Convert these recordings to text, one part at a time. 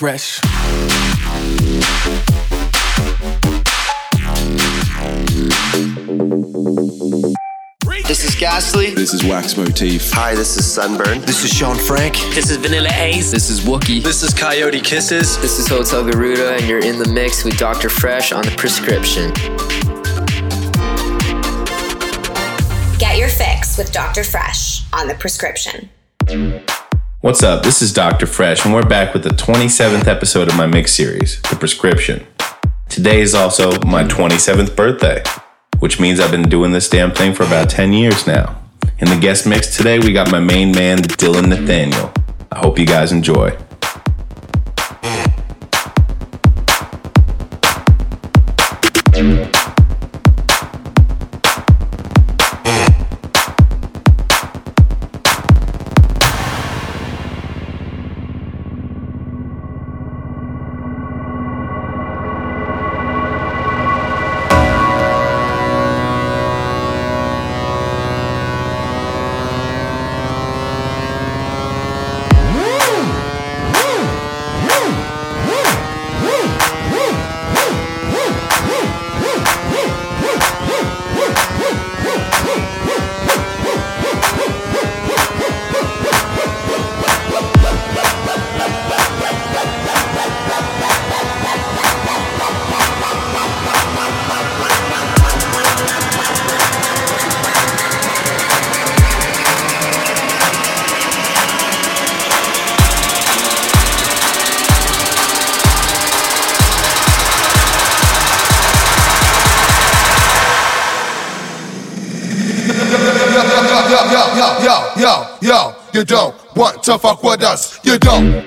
Fresch. This is Ghastly. This is Wax Motif. Hi, this is Sunburn. This is Sean Frank. This is Vanilla Ace. This is Wookie. This is Coyote Kisses. This is Hotel Garuda, and you're in the mix with Dr. Fresch on the prescription. Get your fix with Dr. Fresch on the prescription. What's up? This is Dr. Fresch, and we're back with the 27th episode of my mix series, The Prescription. Today is also my 27th birthday, which means I've been doing this damn thing for about 10 years now. In the guest mix today, we got my main man, Dillon Nathaniel. I hope you guys enjoy. Yo, yo, yo, yo. you don't want to fuck with us, you don't.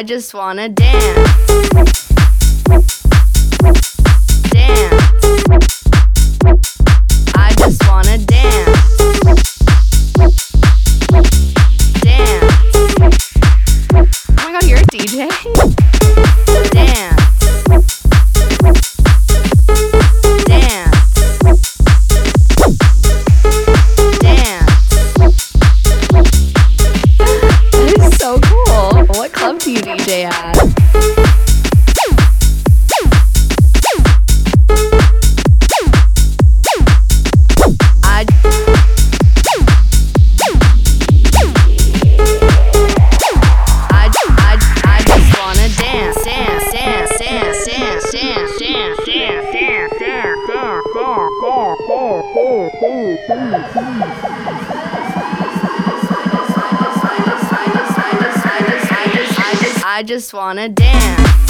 I just wanna dance. I just wanna dance.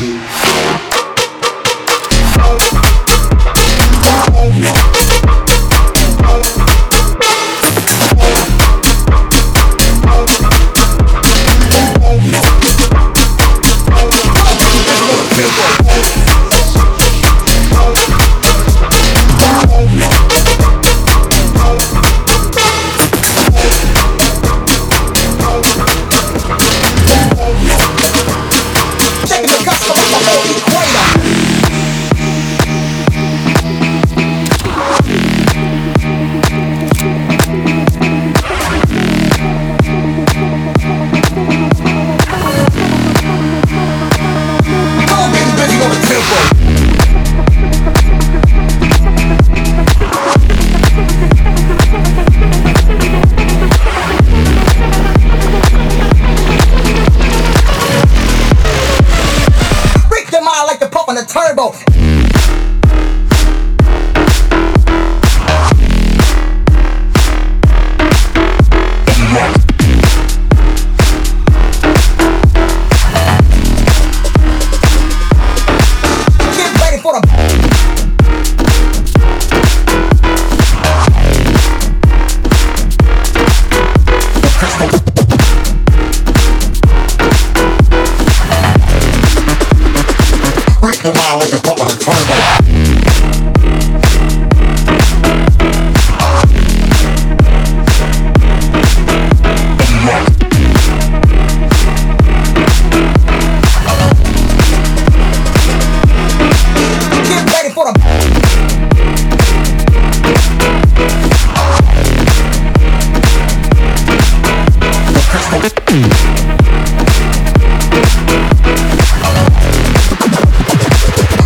Thank you.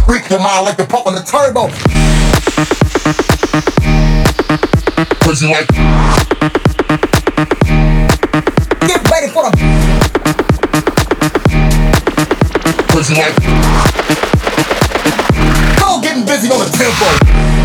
Freak your mind like the pump on the turbo. Like. Get ready for the. Like. Go getting busy on the tempo.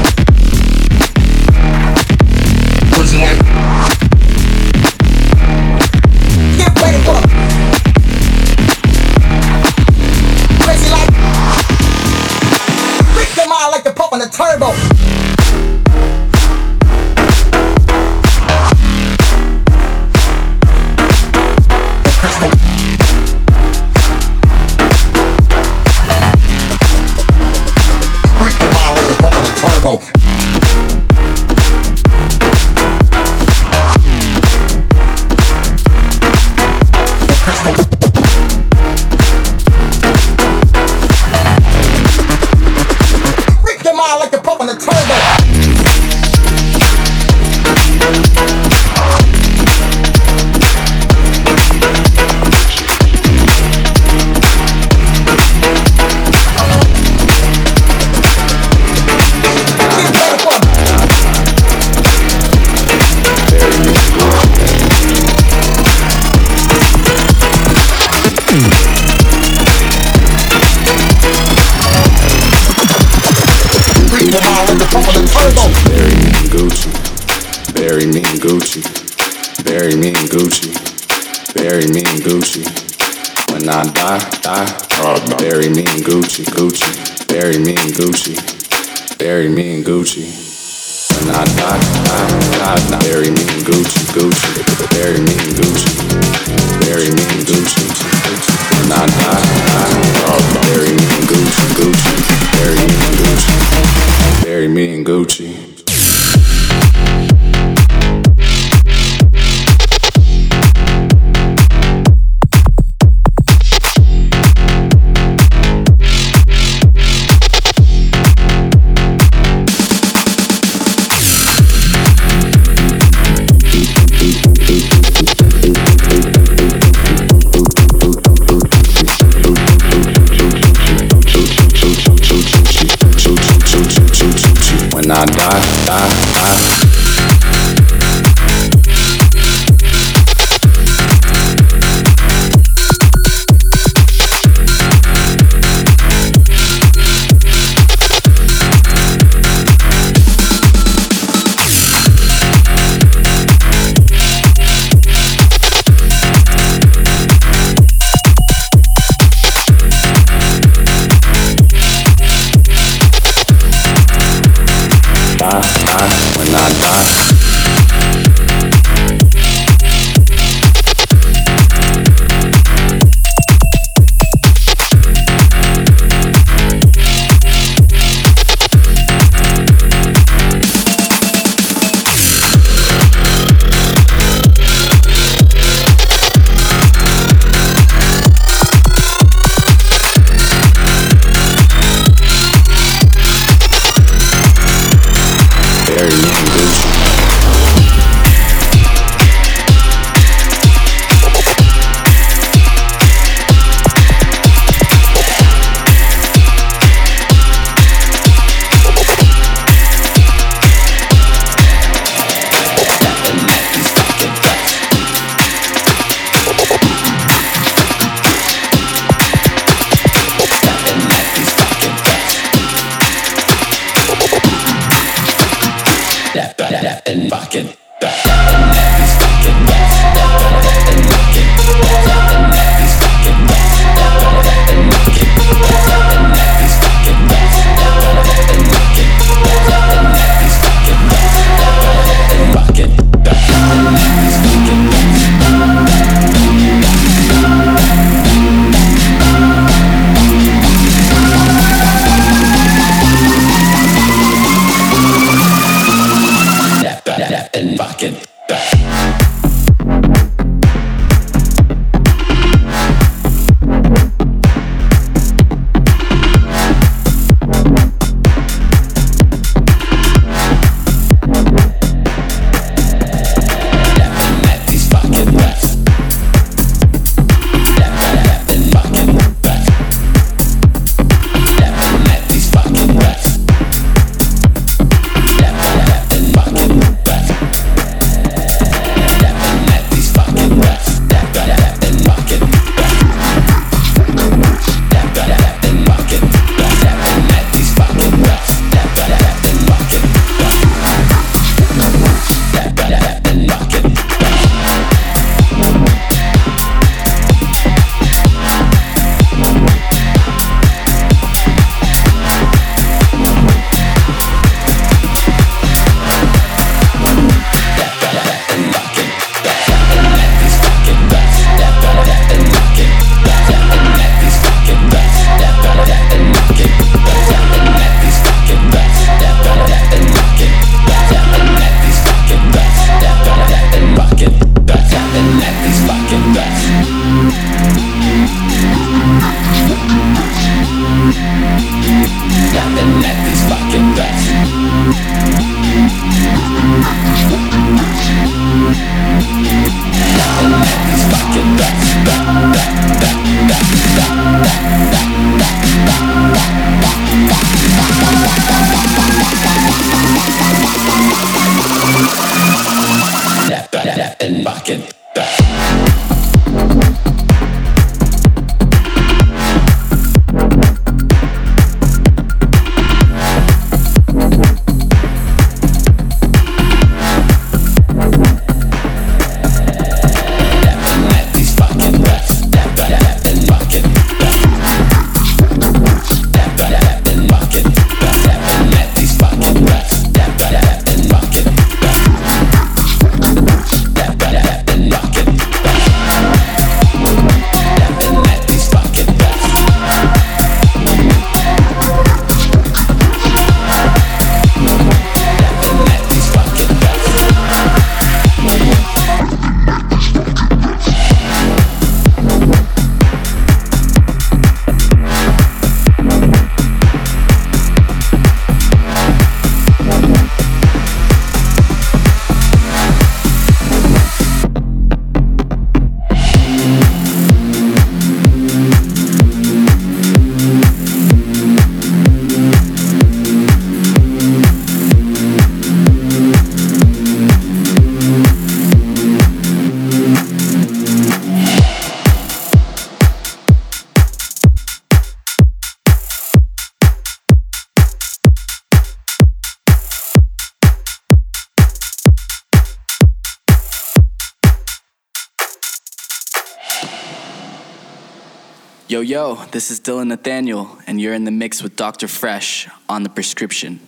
Yo, this is Dillon Nathaniel, and you're in the mix with Dr. Fresch on the prescription.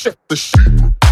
Shit, the shit.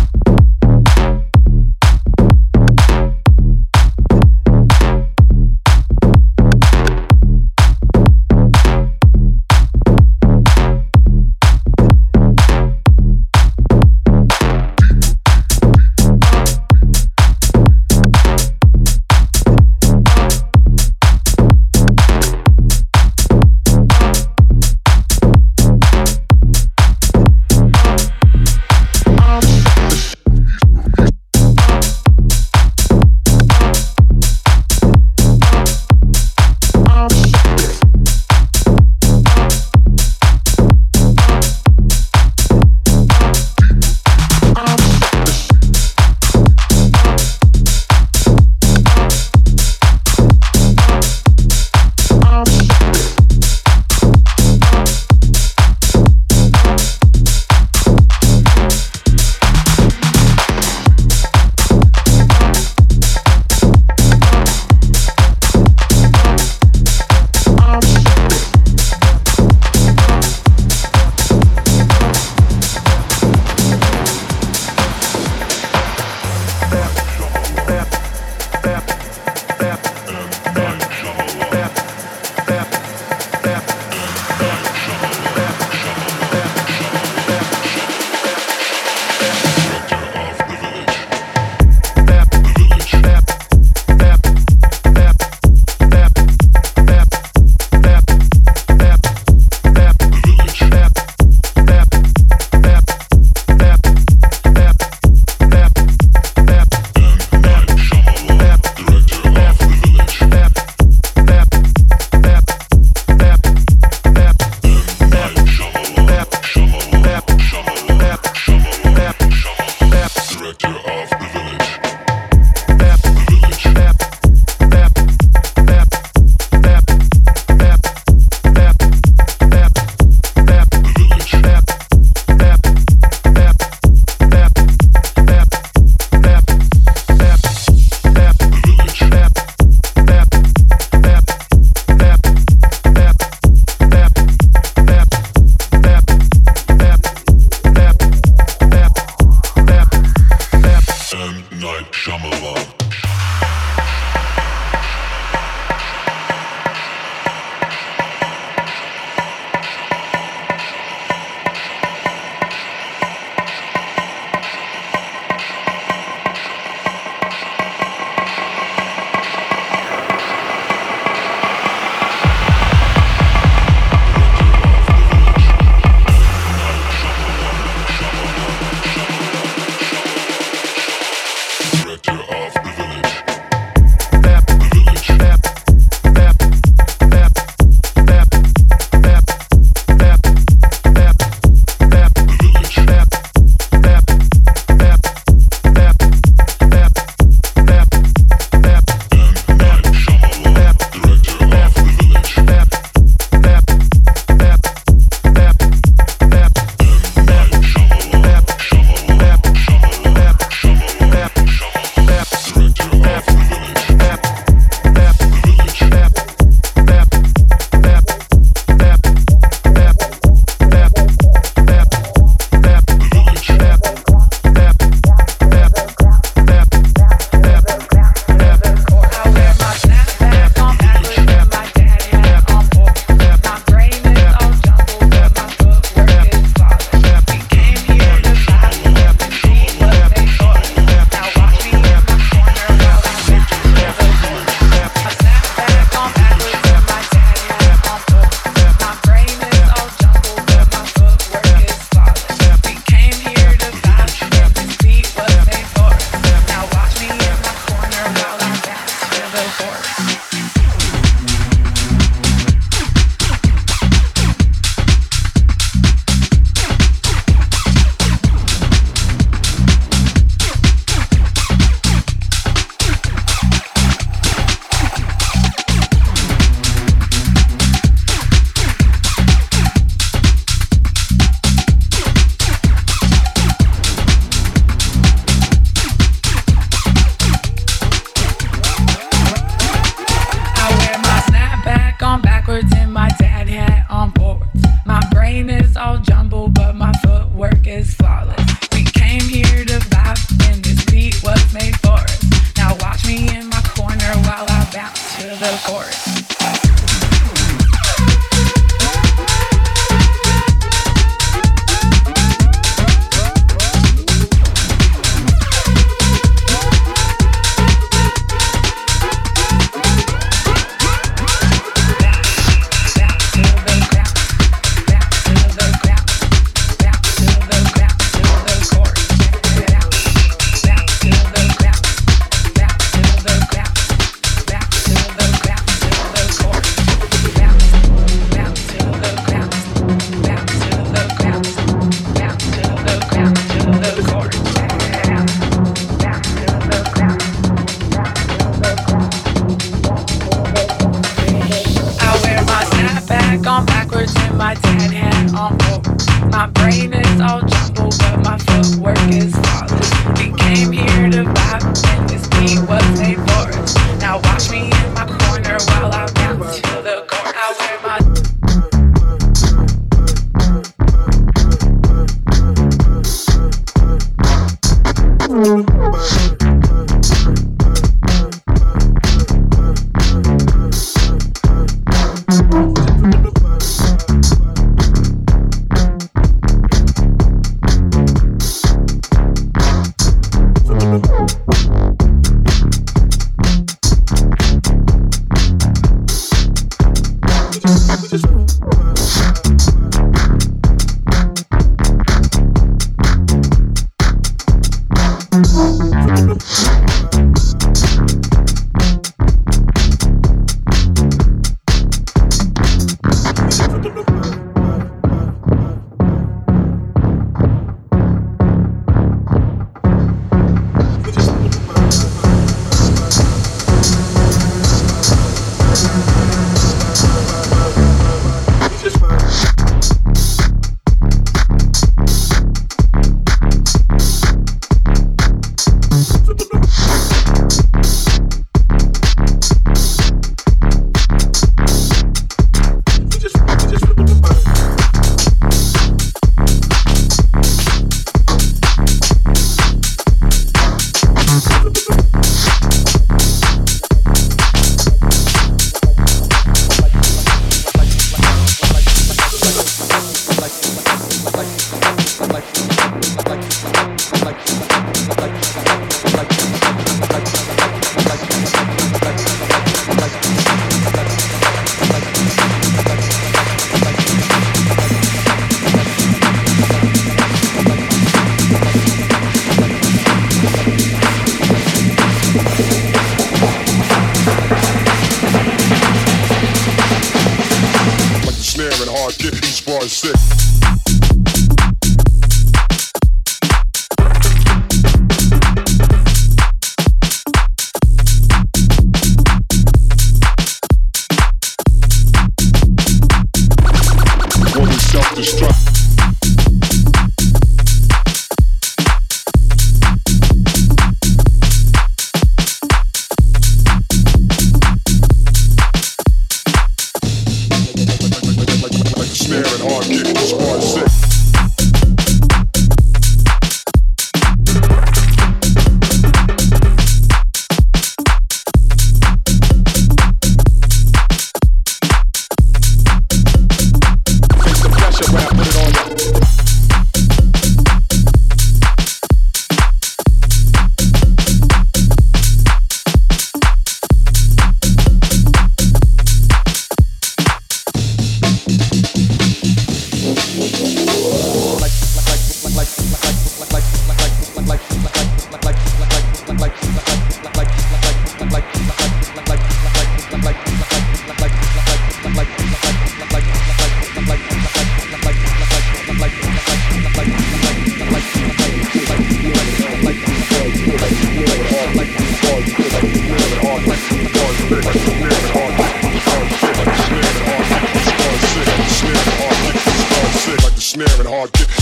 One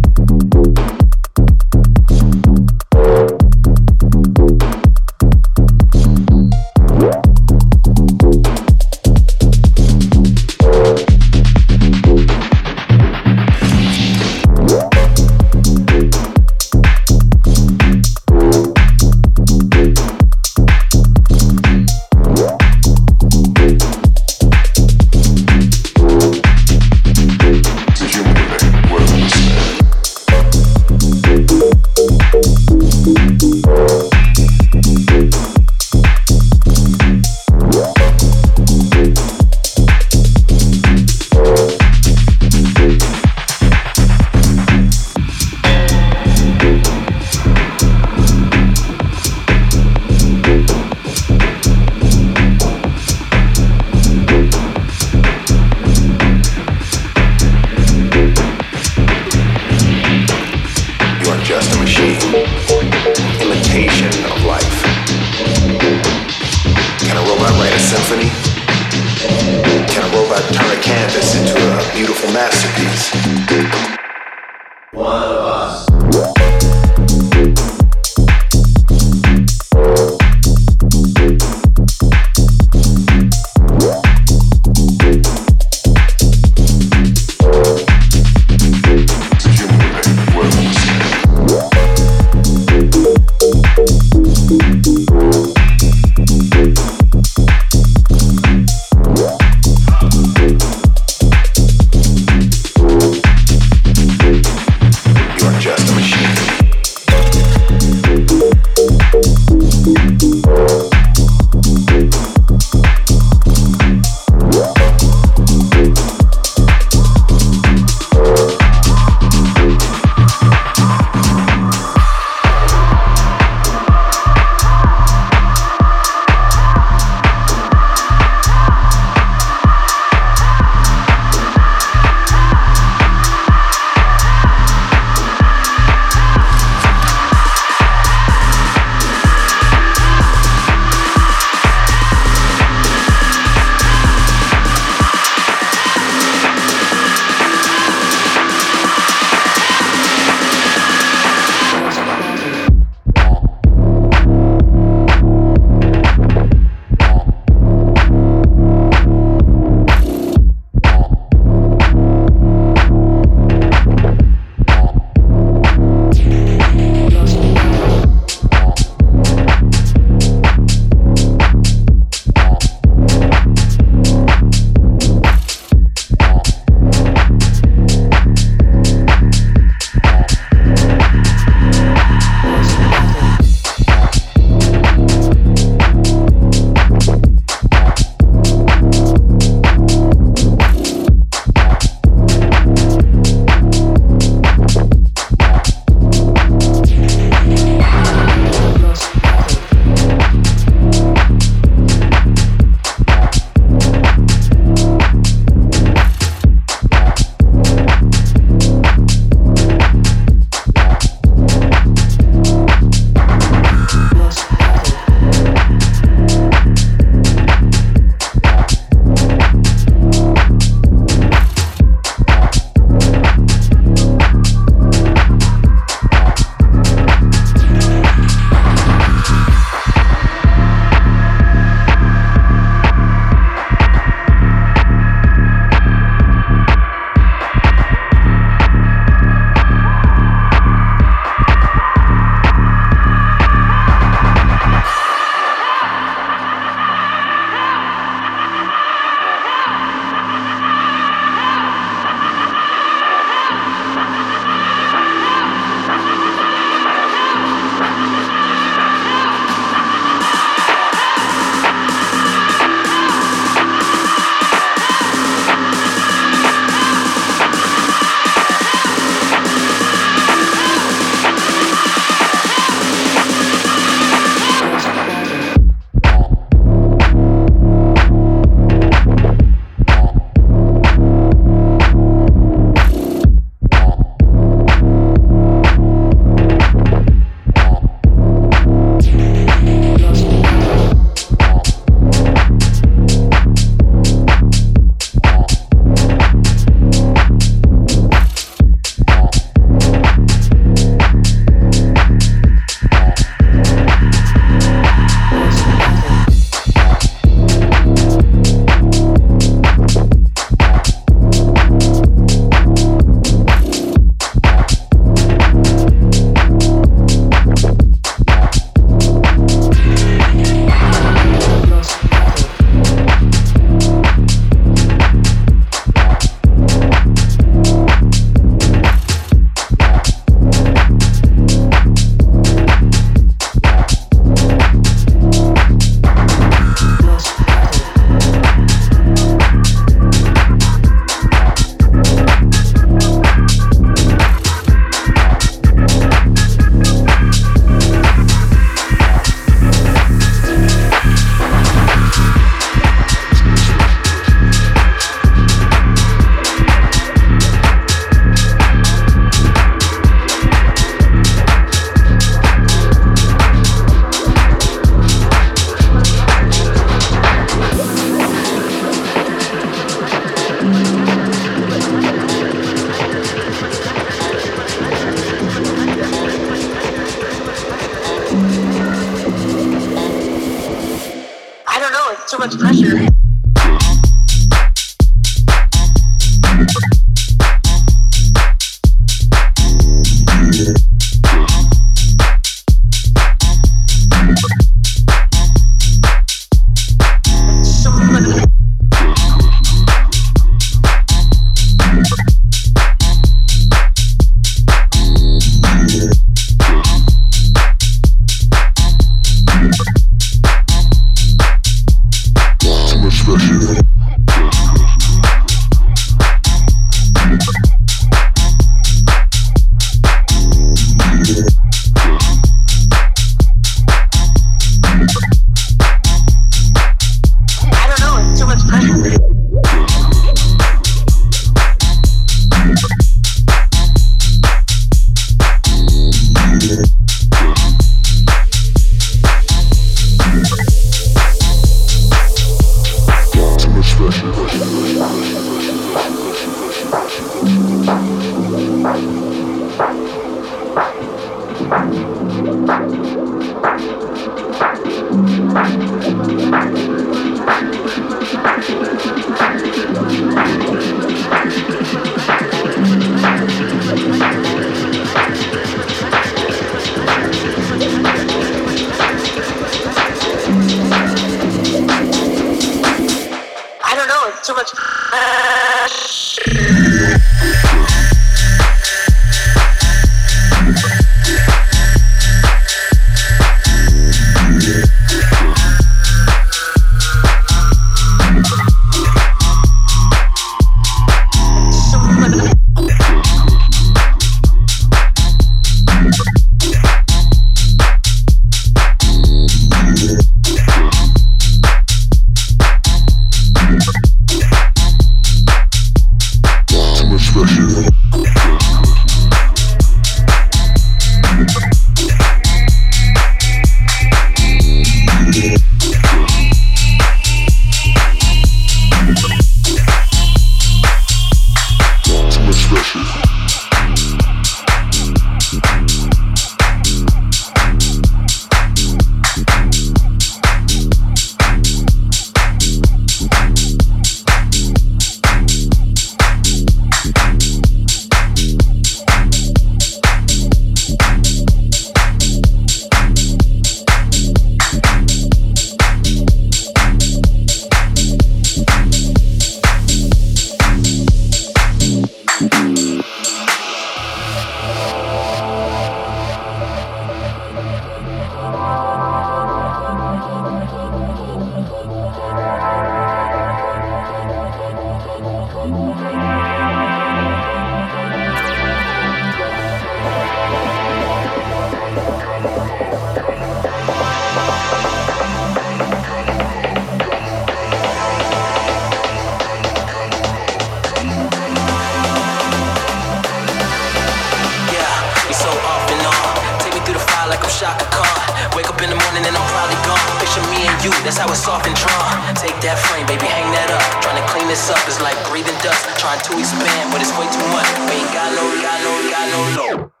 this up is like breathing dust. Trying to expand, but it's way too much. We ain't got no, got no, got no, no.